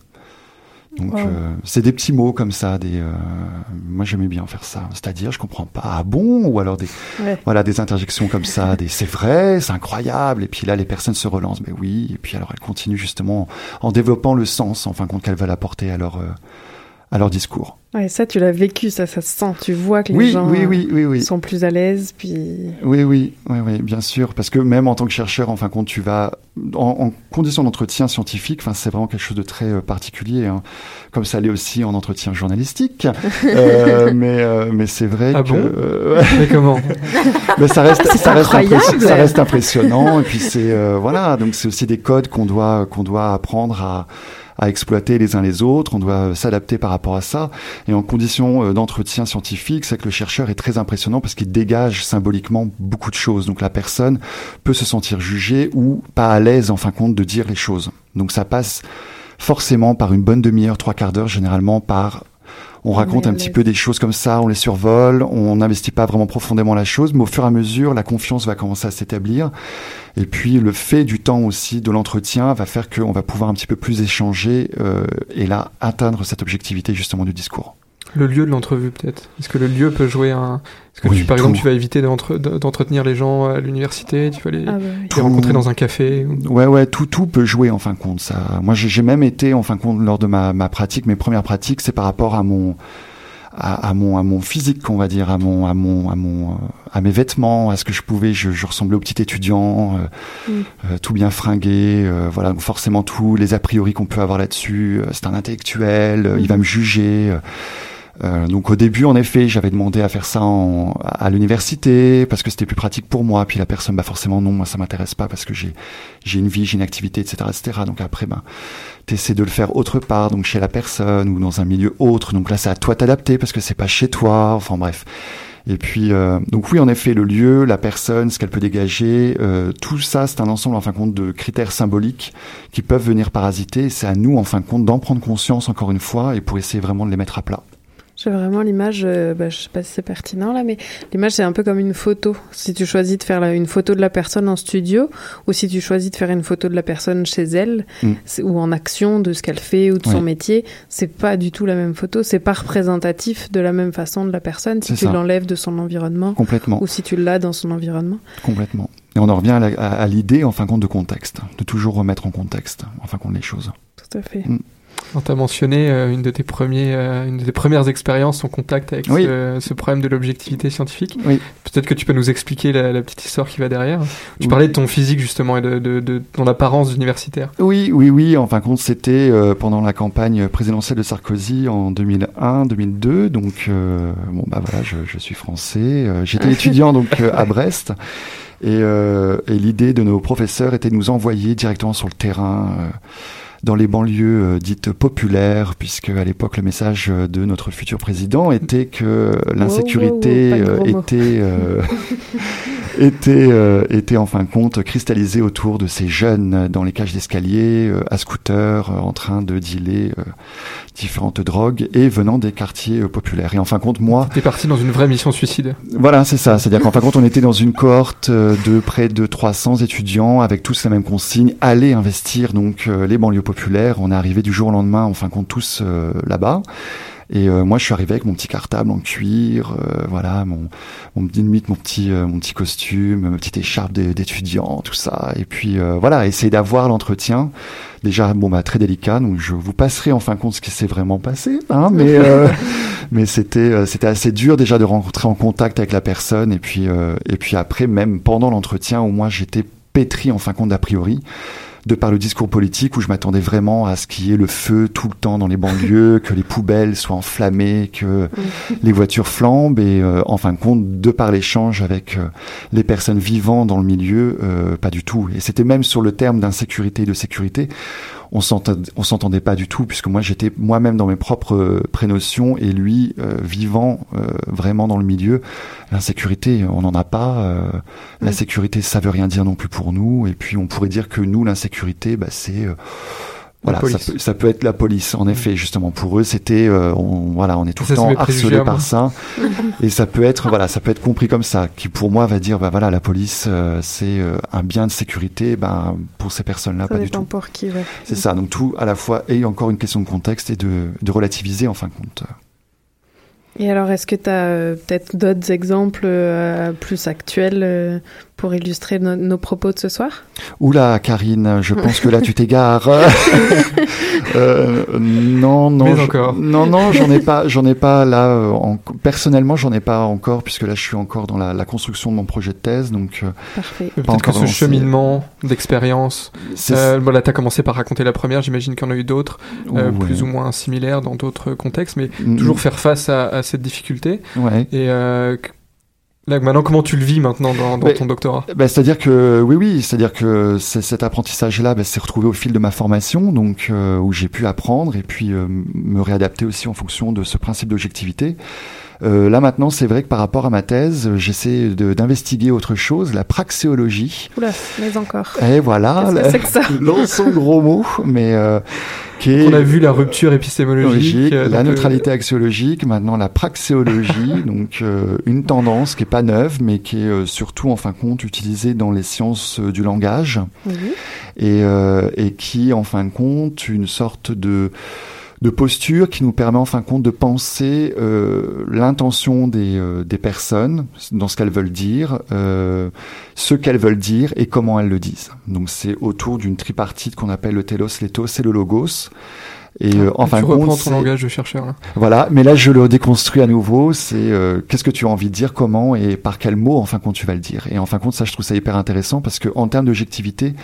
Donc, Wow. euh, c'est des petits mots comme ça. Des, euh, moi, j'aimais bien faire ça. C'est-à-dire, je comprends pas. Ah bon? Ou alors des, Ouais. voilà, des interjections comme ça. Des c'est vrai, c'est incroyable. Et puis là, les personnes se relancent. Mais oui. Et puis alors, elles continuent justement en développant le sens, en fin de compte, qu'elles veulent apporter à leur, euh, à leur discours. Ouais, ça, tu l'as vécu, ça, ça se sent. Tu vois que les Oui, gens oui, oui, oui, oui. sont plus à l'aise, puis. Oui, oui, oui, oui, bien sûr, parce que même en tant que chercheur, en fin de compte, tu vas en, en condition d'entretien scientifique. Enfin, c'est vraiment quelque chose de très euh, particulier, hein, comme ça l'est aussi en entretien journalistique. *laughs* Euh, mais euh, mais c'est vrai Ah que bon? euh. Mais comment? *laughs* Mais ça reste ça reste, ça reste impressionnant. Et puis c'est euh, voilà, donc c'est aussi des codes qu'on doit qu'on doit apprendre à à exploiter les uns les autres, on doit s'adapter par rapport à ça. Et en condition euh, d'entretien scientifique, c'est que le chercheur est très impressionnant parce qu'il dégage symboliquement beaucoup de choses. Donc la personne peut se sentir jugée ou pas à l'aise en fin de compte de dire les choses. Donc ça passe forcément par une bonne demi-heure, trois quarts d'heure, généralement par on raconte un petit peu des choses comme ça, on les survole, on n'investit pas vraiment profondément la chose, mais au fur et à mesure, la confiance va commencer à s'établir. Et puis le fait du temps aussi de l'entretien va faire qu'on va pouvoir un petit peu plus échanger euh, et là atteindre cette objectivité justement du discours. Le lieu de l'entrevue, peut-être. Est-ce que le lieu peut jouer un. Est-ce que Oui, tu, par tout. exemple, tu vas éviter d'entre- d'entretenir les gens à l'université Tu vas les, Ah bah oui. les Tout. rencontrer dans un café ou- Ouais, ouais, tout, tout peut jouer en fin de compte. Ça, moi, j'ai j'ai même été en fin de compte lors de ma, ma pratique, mes premières pratiques, c'est par rapport à mon, à, à mon, à mon physique, on va dire, à mon, à mon, à mon, euh, à mes vêtements, à ce que je pouvais. Je, je ressemblais au petit étudiant, euh, Mm. euh, tout bien fringué. euh, voilà, donc forcément tous les a priori qu'on peut avoir là-dessus. euh, c'est un intellectuel, euh, il va me juger. Euh, donc au début, en effet, j'avais demandé à faire ça en, à l'université parce que c'était plus pratique pour moi. Puis la personne, bah forcément non, moi ça m'intéresse pas parce que j'ai j'ai une vie, j'ai une activité, etc., etc. Donc après, ben t'essaies de le faire autre part, donc chez la personne ou dans un milieu autre. Donc là, c'est à toi t'adapter parce que c'est pas chez toi. Enfin bref. Et puis, euh, donc oui, en effet, le lieu, la personne, ce qu'elle peut dégager, euh, tout ça, c'est un ensemble, en fin de compte, de critères symboliques qui peuvent venir parasiter. C'est à nous, en fin de compte, d'en prendre conscience encore une fois et pour essayer vraiment de les mettre à plat. J'ai vraiment l'image, euh, bah, je sais pas si c'est pertinent là, mais l'image c'est un peu comme une photo. Si tu choisis de faire la- une photo de la personne en studio, ou si tu choisis de faire une photo de la personne chez elle, Mm. ou en action de ce qu'elle fait ou de son métier, c'est pas du tout la même photo. C'est pas représentatif de la même façon de la personne si tu l'enlèves de son environnement Complètement, ou si tu l'as dans son environnement. complètement. Et on en revient à, l'idée, en fin de compte, de contexte, de toujours remettre en contexte, en fin de compte, les choses. Tout à fait. Tu as mentionné euh, une, de tes premiers, euh, une de tes premières expériences en contact avec Oui. ce, ce problème de l'objectivité scientifique. Oui. Peut-être que tu peux nous expliquer la, la petite histoire qui va derrière. Tu Oui. parlais de ton physique justement et de, de, de ton apparence d'universitaire. Oui, oui, oui. En fin de compte, c'était euh, pendant la campagne présidentielle de Sarkozy en 2001-2002. Donc, bon, bah voilà, je, je suis français. J'étais *laughs* étudiant donc à Brest. Et, et l'idée de nos professeurs était de nous envoyer directement sur le terrain. Dans les banlieues euh, dites populaires, puisque à l'époque le message euh, de notre futur président était que l'insécurité wow, euh, était euh, *laughs* était euh, était en fin de compte cristallisée autour de ces jeunes dans les cages d'escalier euh, à scooter euh, en train de dealer euh, différentes drogues et venant des quartiers euh, populaires. Et en fin de compte, moi, T'es parti dans une vraie mission suicide. voilà, c'est ça. C'est-à-dire qu'en fin de compte, on était dans une cohorte euh, de près de 300 étudiants avec tous la même consigne aller investir donc euh, les banlieues populaires. On est arrivé du jour au lendemain, en fin de compte, tous là-bas. Et euh, moi, je suis arrivé avec mon petit cartable en cuir, euh, voilà, mon, mon petit limite, mon petit, euh, mon petit costume, ma petite écharpe d'é- d'étudiant, tout ça. Et puis euh, voilà, essayer d'avoir l'entretien. Déjà, bon bah très délicat. Donc je vous passerai en fin de compte ce qui s'est vraiment passé, hein, mais euh, *laughs* mais c'était euh, c'était assez dur déjà de rentrer en contact avec la personne. Et puis euh, et puis après, même pendant l'entretien, où moi j'étais pétri en fin de compte d'a priori de par le discours politique où je m'attendais vraiment à ce qu'il y ait le feu tout le temps dans les banlieues, *laughs* que les poubelles soient enflammées, que les voitures flambent et euh, en fin de compte, de par l'échange avec euh, les personnes vivant dans le milieu, euh, pas du tout. Et c'était même sur le terme d'insécurité et de sécurité, on s'entendait, on s'entendait pas du tout puisque moi j'étais moi-même dans mes propres euh, prénotions et lui euh, vivant euh, vraiment dans le milieu. L'insécurité, on n'en a pas. euh, La Mm. sécurité, ça veut rien dire non plus pour nous. Et puis on pourrait dire que nous, l'insécurité, bah, c'est euh, voilà, ça peut, ça peut être la police. En effet, justement, pour eux, c'était, euh, on, voilà, on est tout Ça, le temps harcelé par ça, *laughs* et ça peut être, voilà, ça peut être compris comme ça, qui pour moi va dire, bah voilà, la police, euh, c'est euh, un bien de sécurité, ben pour ces personnes-là, pas du tout. pour qui, ouais. C'est ça. Donc tout, à la fois, et encore une question de contexte et de, de relativiser en fin de compte. Et alors, est-ce que tu as peut-être d'autres exemples euh, plus actuels euh, pour illustrer no- nos propos de ce soir? Oula, Karine, je *laughs* pense que là tu t'égares. *laughs* Euh, non, non, Mais je- encore. non, non, j'en ai pas, j'en ai pas là. en- personnellement, j'en ai pas encore puisque là je suis encore dans la, la construction de mon projet de thèse, donc euh, Parfait. Peut-être que ce cheminement d'expérience. Euh, bon, là, t'as commencé par raconter la première. J'imagine qu'il y en a eu d'autres, euh, ouais. plus ou moins similaires dans d'autres contextes, mais Mm, toujours faire face à, à cette difficulté. Ouais. Et euh, là, maintenant, comment tu le vis maintenant dans, ton doctorat? Bah, c'est-à-dire que oui, oui, c'est-à-dire que cet apprentissage-là bah, s'est retrouvé au fil de ma formation, donc euh, où j'ai pu apprendre et puis euh, me réadapter aussi en fonction de ce principe d'objectivité. Euh, là maintenant, c'est vrai que par rapport à ma thèse, j'essaie d'investiguer autre chose, la praxéologie. Oula, mais encore. Et voilà, Qu'est-ce que la- c'est que ça *laughs* lance son gros mot, mais euh, qui est On a vu la rupture épistémologique, logique, euh, la euh, neutralité axiologique, maintenant la praxéologie, *laughs* donc euh, une tendance qui est pas neuve, mais qui est euh, surtout en fin de compte utilisée dans les sciences euh, du langage Oui. et, euh, et qui en fin de compte une sorte de de posture qui nous permet en fin de compte de penser euh, l'intention des, euh, des personnes dans ce qu'elles veulent dire, euh, ce qu'elles veulent dire et comment elles le disent. Donc c'est autour d'une tripartite qu'on appelle le telos, l'éthos et le logos. Et euh, en Ah, fin de compte, ton langage de chercheur. Là. voilà, mais là je le déconstruis à nouveau, c'est euh, qu'est-ce que tu as envie de dire, comment et par quel mot en fin de compte tu vas le dire. Et en fin de compte ça je trouve ça hyper intéressant parce que en termes d'objectivité,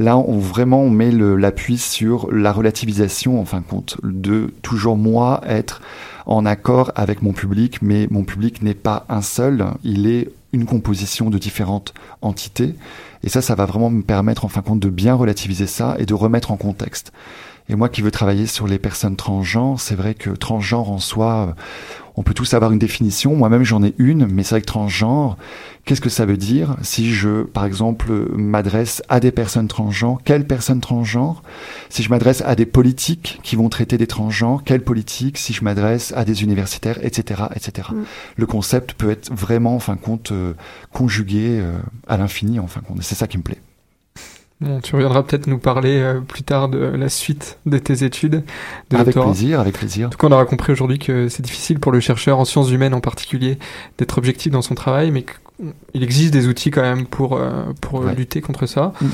là on vraiment on met l'appui sur la relativisation en fin de compte de toujours moi être en accord avec mon public, mais mon public n'est pas un seul, il est une composition de différentes entités. Et ça, ça va vraiment me permettre en fin de compte de bien relativiser ça et de remettre en contexte. Et moi qui veux travailler sur les personnes transgenres, c'est vrai que transgenre en soi, euh, on peut tous avoir une définition. Moi-même, j'en ai une, mais c'est vrai que transgenre, qu'est-ce que ça veut dire si je, par exemple, m'adresse à des personnes transgenres Quelles personnes transgenres? Si je m'adresse à des politiques qui vont traiter des transgenres, quelles politiques? Si je m'adresse à des universitaires, etc., etc. Mm. Le concept peut être vraiment, en fin de compte, euh, conjugué euh, à l'infini, en fin de compte. C'est ça qui me plaît. Bon, tu reviendras peut-être nous parler euh, plus tard de la suite de tes études de Avec doctorat. plaisir, avec plaisir. En tout cas, on aura compris aujourd'hui que c'est difficile pour le chercheur en sciences humaines en particulier d'être objectif dans son travail, mais qu'il existe des outils quand même pour, euh, pour Ouais. lutter contre ça. Mhm.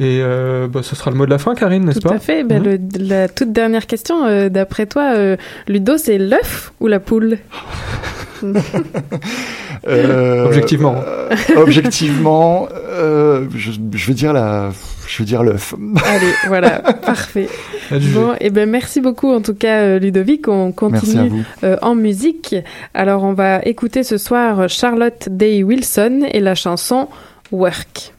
Et euh, bah, ce sera le mot de la fin, Karine, n'est-ce Tout pas à fait. Ben, Mhm. le- la toute dernière question, euh, d'après toi, euh, Ludo, c'est l'œuf ou la poule? *laughs* *laughs* Euh, Objectivement. euh, objectivement, euh, je, je veux dire la, je veux dire l'œuf. Allez, voilà, *laughs* parfait. Bon, et ben merci beaucoup en tout cas Ludovic. On continue euh, en musique. Alors on va écouter ce soir Charlotte Day Wilson et la chanson Work.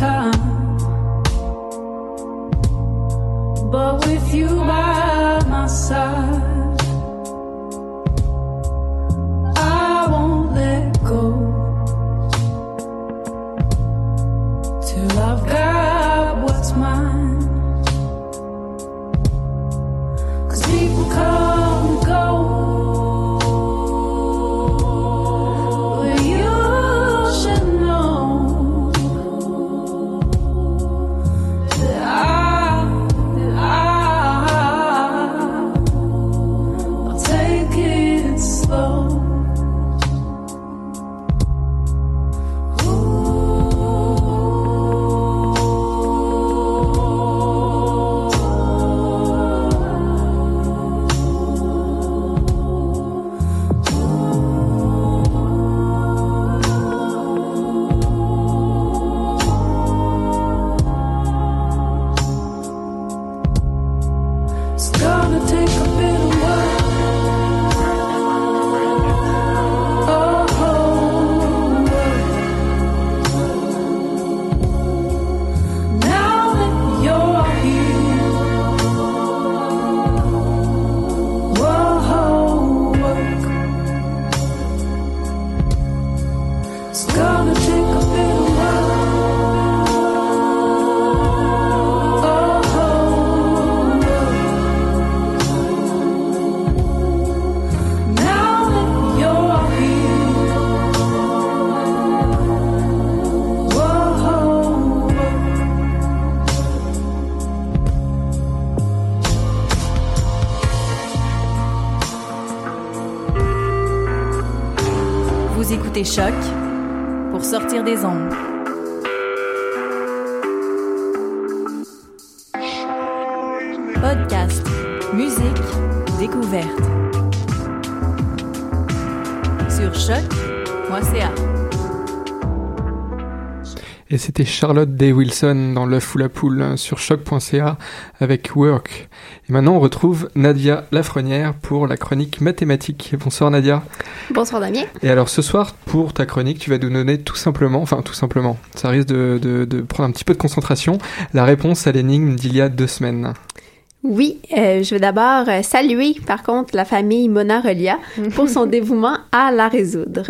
Time. C'était Charlotte Day Wilson dans l'œuf ou la poule hein, sur choc.ca avec Work. Et maintenant, on retrouve Nadia Lafrenière pour la chronique mathématique. Bonsoir Nadia. Bonsoir Damien. Et alors ce soir, pour ta chronique, tu vas nous donner tout simplement, enfin tout simplement, ça risque de, de, de prendre un petit peu de concentration, la réponse à l'énigme d'il y a deux semaines. Oui, euh, je vais d'abord euh, saluer par contre la famille Mona Relia pour son *laughs* dévouement à la résoudre.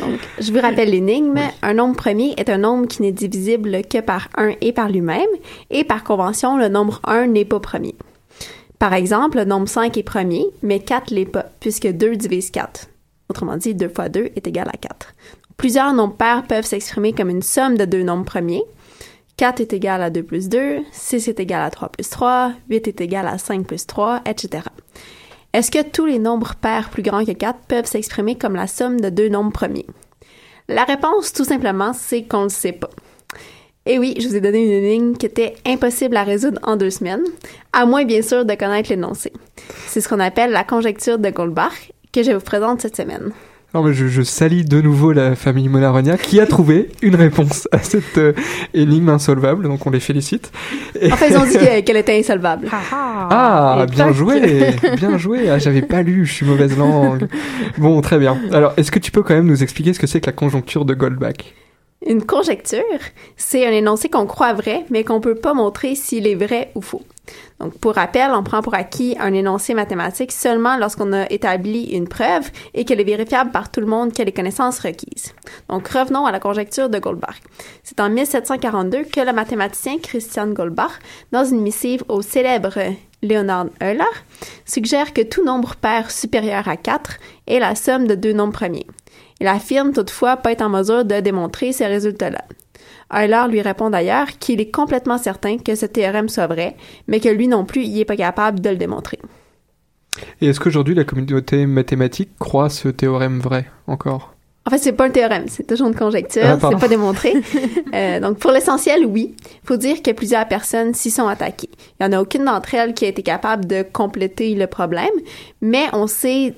Donc, je vous rappelle l'énigme. Un nombre premier est un nombre qui n'est divisible que par 1 et par lui-même, et par convention, le nombre 1 n'est pas premier. Par exemple, le nombre 5 est premier, mais 4 l'est pas, puisque 2 divise 4. Autrement dit, 2 fois 2 est égal à 4. Plusieurs nombres pairs peuvent s'exprimer comme une somme de deux nombres premiers. 4 est égal à 2 plus 2, 6 est égal à 3 plus 3, 8 est égal à 5 plus 3, etc. Est-ce que tous les nombres pairs plus grands que 4 peuvent s'exprimer comme la somme de deux nombres premiers? La réponse, tout simplement, c'est qu'on ne le sait pas. Et oui, je vous ai donné une énigme qui était impossible à résoudre en deux semaines, à moins bien sûr de connaître l'énoncé. C'est ce qu'on appelle la conjecture de Goldbach que je vous présente cette semaine. Alors, je, je salis de nouveau la famille Monaronia qui a trouvé une réponse à cette euh, énigme insolvable, donc on les félicite. Et... Enfin, ils ont dit qu'elle *laughs* était insolvable. Ah, bien joué, bien joué. Ah, j'avais pas lu, je suis mauvaise langue. Bon, très bien. Alors, est-ce que tu peux quand même nous expliquer ce que c'est que la conjoncture de Goldbach? Une conjecture, c'est un énoncé qu'on croit vrai, mais qu'on peut pas montrer s'il est vrai ou faux. Donc, pour rappel, on prend pour acquis un énoncé mathématique seulement lorsqu'on a établi une preuve et qu'elle est vérifiable par tout le monde qui a les connaissances requises. Donc, revenons à la conjecture de Goldbach. C'est en 1742 que le mathématicien Christian Goldbach, dans une missive au célèbre Leonard Euler, suggère que tout nombre pair supérieur à 4 est la somme de deux nombres premiers. Il affirme toutefois pas être en mesure de démontrer ces résultats-là. Euler lui répond d'ailleurs qu'il est complètement certain que ce théorème soit vrai, mais que lui non plus, il n'est pas capable de le démontrer. Et est-ce qu'aujourd'hui la communauté mathématique croit ce théorème vrai encore? En fait, c'est pas un théorème, c'est toujours une conjecture, ah, c'est pas démontré. *laughs* euh, donc pour l'essentiel, oui. Faut dire que plusieurs personnes s'y sont attaquées. Il y en a aucune d'entre elles qui a été capable de compléter le problème, mais on sait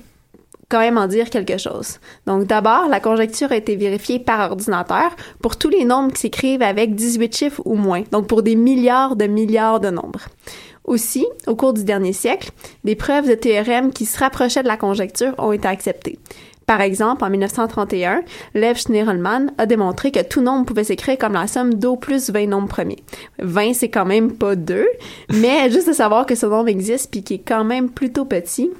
quand même en dire quelque chose. Donc d'abord, la conjecture a été vérifiée par ordinateur pour tous les nombres qui s'écrivent avec 18 chiffres ou moins, donc pour des milliards de milliards de nombres. Aussi, au cours du dernier siècle, des preuves de théorèmes qui se rapprochaient de la conjecture ont été acceptées. Par exemple, en 1931, Lev Schnirelmann a démontré que tout nombre pouvait s'écrire comme la somme d'au plus 20 nombres premiers. 20, c'est quand même pas 2, mais *laughs* juste de savoir que ce nombre existe puis qu'il est quand même plutôt petit,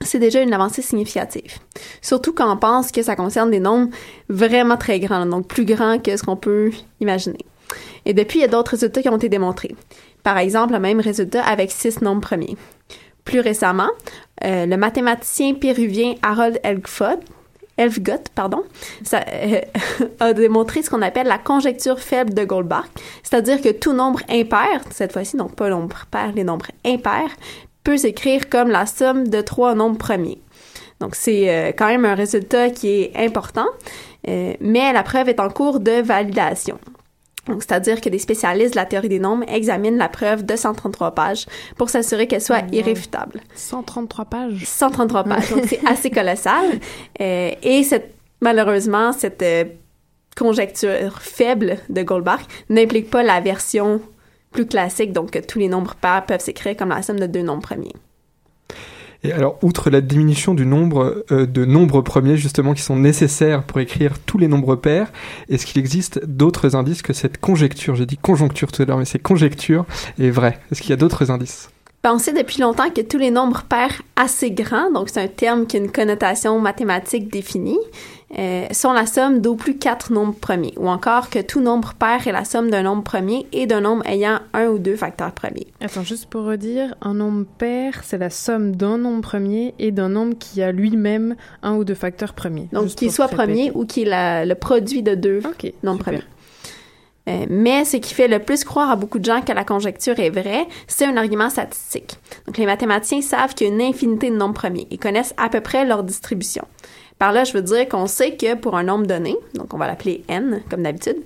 c'est déjà une avancée significative. Surtout quand on pense que ça concerne des nombres vraiment très grands, donc plus grands que ce qu'on peut imaginer. Et depuis, il y a d'autres résultats qui ont été démontrés. Par exemple, le même résultat avec six nombres premiers. Plus récemment, euh, le mathématicien péruvien Harold Elfgott, pardon, euh, *laughs* a démontré ce qu'on appelle la conjecture faible de Goldbach, c'est-à-dire que tout nombre impair, cette fois-ci, donc pas nombre pair, les nombres impairs, peut s'écrire comme la somme de trois nombres premiers. Donc c'est euh, quand même un résultat qui est important, mais la preuve est en cours de validation. Donc, c'est-à-dire que des spécialistes de la théorie des nombres examinent la preuve de 133 pages pour s'assurer qu'elle soit Oh, irréfutable. 133 pages. 133 pages, donc c'est assez colossal. *laughs* Euh, et cette, malheureusement, cette euh, conjecture faible de Goldbach n'implique pas la version plus classique, donc que tous les nombres pairs peuvent s'écrire comme la somme de deux nombres premiers. Et alors, outre la diminution du nombre euh, de nombres premiers, justement, qui sont nécessaires pour écrire tous les nombres pairs, est-ce qu'il existe d'autres indices que cette conjecture, j'ai dit conjoncture tout à l'heure, mais c'est conjecture, est vraie Est-ce qu'il y a d'autres indices? Ben, on sait depuis longtemps que tous les nombres pairs assez grands, donc c'est un terme qui a une connotation mathématique définie, euh, sont la somme d'au plus quatre nombres premiers, ou encore que tout nombre pair est la somme d'un nombre premier et d'un nombre ayant un ou deux facteurs premiers. Attends, juste pour redire, un nombre pair, c'est la somme d'un nombre premier et d'un nombre qui a lui-même un ou deux facteurs premiers. Donc, qu'il soit premier ou qu'il est le produit de deux nombres super. premiers. Euh, mais ce qui fait le plus croire à beaucoup de gens que la conjecture est vraie, c'est un argument statistique. Donc, les mathématiciens savent qu'il y a une infinité de nombres premiers. Ils connaissent à peu près leur distribution. Par là, je veux dire qu'on sait que pour un nombre donné, donc on va l'appeler n comme d'habitude,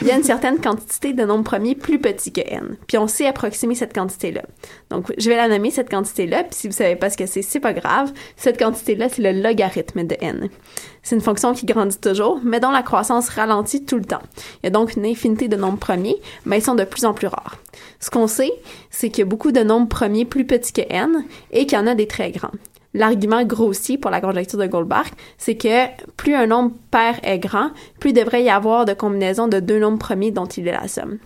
il y a une certaine quantité de nombres premiers plus petits que n. Puis on sait approximer cette quantité-là. Donc je vais la nommer cette quantité-là, puis si vous savez pas ce que c'est, c'est pas grave. Cette quantité-là, c'est le logarithme de n. C'est une fonction qui grandit toujours, mais dont la croissance ralentit tout le temps. Il y a donc une infinité de nombres premiers, mais ils sont de plus en plus rares. Ce qu'on sait, c'est qu'il y a beaucoup de nombres premiers plus petits que n et qu'il y en a des très grands. L'argument grossier pour la conjecture de Goldbach, c'est que plus un nombre pair est grand, plus il devrait y avoir de combinaisons de deux nombres premiers dont il est la somme.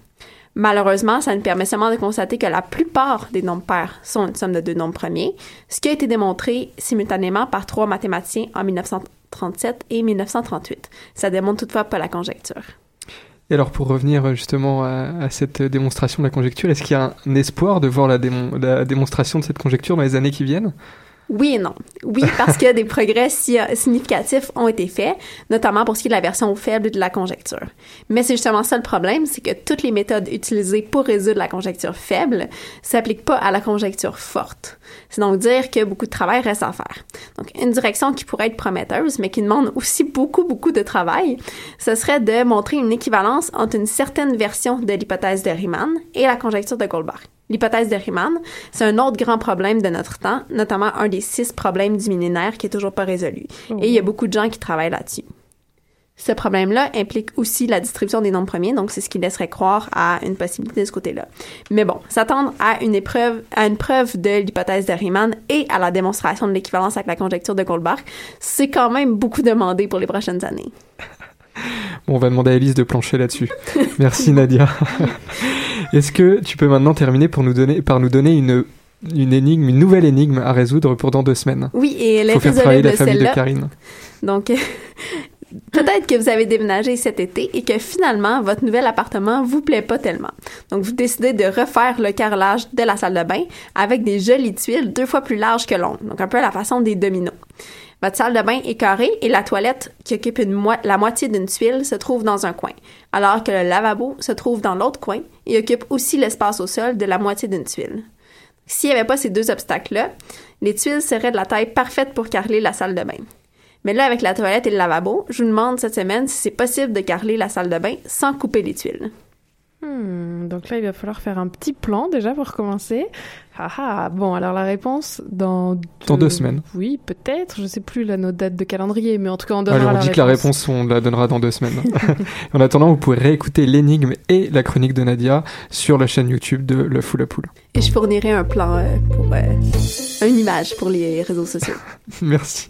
Malheureusement, ça nous permet seulement de constater que la plupart des nombres pairs sont une somme de deux nombres premiers, ce qui a été démontré simultanément par trois mathématiciens en 1937 et 1938. Ça démontre toutefois pas la conjecture. Et alors pour revenir justement à, cette démonstration de la conjecture, est-ce qu'il y a un espoir de voir la démonstration de cette conjecture dans les années qui viennent? Oui et non. Oui, parce que des progrès significatifs ont été faits, notamment pour ce qui est de la version faible de la conjecture. Mais c'est justement ça le problème, c'est que toutes les méthodes utilisées pour résoudre la conjecture faible s'appliquent pas à la conjecture forte. C'est donc dire que beaucoup de travail reste à faire. Donc, une direction qui pourrait être prometteuse, mais qui demande aussi beaucoup, beaucoup de travail, ce serait de montrer une équivalence entre une certaine version de l'hypothèse de Riemann et la conjecture de Goldbach. L'hypothèse de Riemann, c'est un autre grand problème de notre temps, notamment un des six problèmes du millénaire qui est toujours pas résolu. Et il y a beaucoup de gens qui travaillent là-dessus. Ce problème-là implique aussi la distribution des nombres premiers, donc c'est ce qui laisserait croire à une possibilité de ce côté-là. Mais bon, s'attendre à une épreuve, à une preuve de l'hypothèse de Riemann et à la démonstration de l'équivalence avec la conjecture de Goldbach, c'est quand même beaucoup demandé pour les prochaines années. *laughs* Bon, on va demander à Elise de plancher là-dessus. *laughs* Merci Nadia. *laughs* Est-ce que tu peux maintenant terminer pour nous donner, par nous donner une, une énigme, une nouvelle énigme à résoudre pour dans deux semaines? Oui, et famille de Karine. Donc, peut-être que vous avez déménagé cet été et que finalement, votre nouvel appartement vous plaît pas tellement. Donc, vous décidez de refaire le carrelage de la salle de bain avec des jolies tuiles deux fois plus larges que longues. Donc, un peu à la façon des dominos. Votre salle de bain est carrée et la toilette, qui occupe la moitié d'une tuile, se trouve dans un coin, alors que le lavabo se trouve dans l'autre coin et occupe aussi l'espace au sol de la moitié d'une tuile. S'il n'y avait pas ces deux obstacles-là, les tuiles seraient de la taille parfaite pour carreler la salle de bain. Mais là, avec la toilette et le lavabo, je vous demande cette semaine si c'est possible de carreler la salle de bain sans couper les tuiles. Hmm, donc là, il va falloir faire un petit plan déjà pour commencer. Ah, ah bon, alors la réponse dans deux... Dans deux semaines. Oui, peut-être. Je sais plus la notre date de calendrier, mais en tout cas, on donnera on la dit réponse. que la réponse, on la donnera dans deux semaines. *laughs* en attendant, vous pouvez réécouter l'énigme et la chronique de Nadia sur la chaîne YouTube de Le Fou la Poule. Et je fournirai un plan euh, pour euh, une image pour les réseaux sociaux. *laughs* Merci.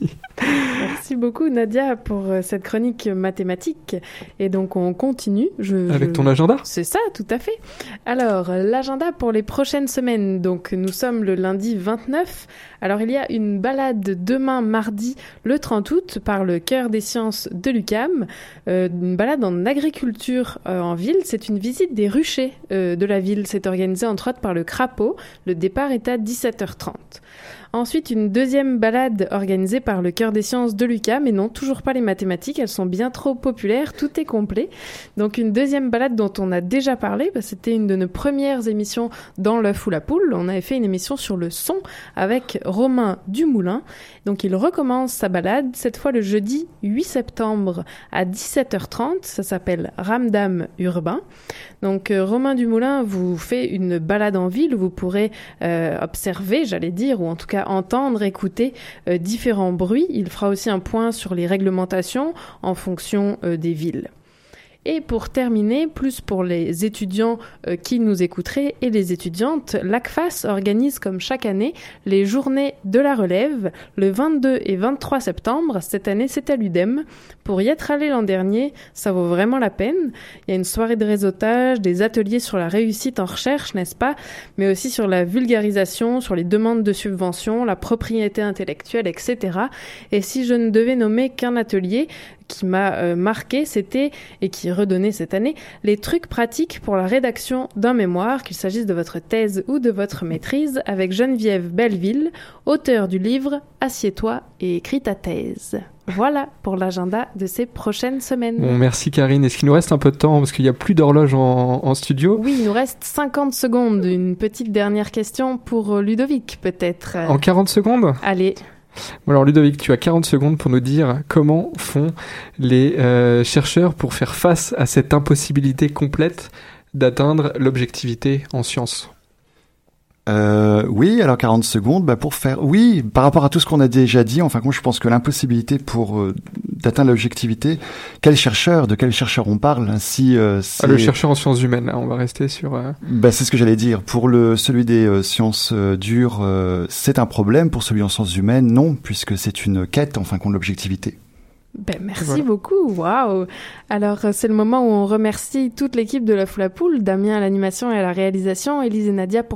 Merci beaucoup Nadia pour euh, cette chronique mathématique. Et donc on continue. Je, Avec je- ton agenda? C'est ça, tout à fait. Alors, l'agenda pour les prochaines semaines. Donc, nous sommes le lundi 29. Alors, il y a une balade demain, mardi, le 30 août, par le Cœur des sciences de l'UCAM. Euh, une balade en agriculture euh, en ville. C'est une visite des ruchers euh, de la ville. C'est organisé entre autres par le Le départ est à 17h30. Ensuite, une deuxième balade organisée par le Cœur des sciences de Lucas, mais non, toujours pas les mathématiques, elles sont bien trop populaires, tout est complet. Donc une deuxième balade dont on a déjà parlé, bah, c'était une de nos premières émissions dans l'œuf ou la poule. On avait fait une émission sur le son avec Romain Dumoulin. Donc il recommence sa balade, cette fois le jeudi 8 septembre à 17h30. Ça s'appelle Ramdam urbain. Donc euh, Romain Dumoulin vous fait une balade en ville où vous pourrez euh, observer, j'allais dire, ou en tout cas entendre, écouter euh, différents bruits. Il fera aussi un point sur les réglementations en fonction des villes. Et pour terminer, plus pour les étudiants euh, qui nous écouteraient et les étudiantes, l'ACFAS organise comme chaque année les journées de la relève le 22 et 23 septembre. Cette année, c'est à l'UDEM. Pour y être allé l'an dernier, ça vaut vraiment la peine. Il y a une soirée de réseautage, des ateliers sur la réussite en recherche, n'est-ce pas? Mais aussi sur la vulgarisation, sur les demandes de subventions, la propriété intellectuelle, etc. Et si je ne devais nommer qu'un atelier, qui m'a euh, marqué, c'était, et qui est redonné cette année, les trucs pratiques pour la rédaction d'un mémoire, qu'il s'agisse de votre thèse ou de votre maîtrise, avec Geneviève Belleville, auteure du livre Assieds-toi et écris ta thèse. Voilà pour l'agenda de ces prochaines semaines. Bon, merci Karine. Est-ce qu'il nous reste un peu de temps? Parce qu'il n'y a plus d'horloge en, en studio. Oui, il nous reste 50 secondes. Une petite dernière question pour euh, Ludovic, peut-être. En 40 secondes? Allez. Alors Ludovic, tu as 40 secondes pour nous dire comment font les euh, chercheurs pour faire face à cette impossibilité complète d'atteindre l'objectivité en sciences. Euh, oui, alors 40 secondes, bah pour faire, oui, par rapport à tout ce qu'on a déjà dit, enfin, moi je pense que l'impossibilité pour euh, d'atteindre l'objectivité, quel chercheur, de quel chercheur on parle, ainsi. Euh, ah, le chercheur en sciences humaines, là, on va rester sur. Euh, bah, c'est ce que j'allais dire. Pour le celui des euh, sciences dures, c'est un problème. Pour celui en sciences humaines, non, puisque c'est une quête, enfin, contre l'objectivité. Ben, merci beaucoup, waouh Alors c'est le moment où on remercie toute l'équipe de La Foule à Poule, Damien à l'animation et à la réalisation, Élise et Nadia pour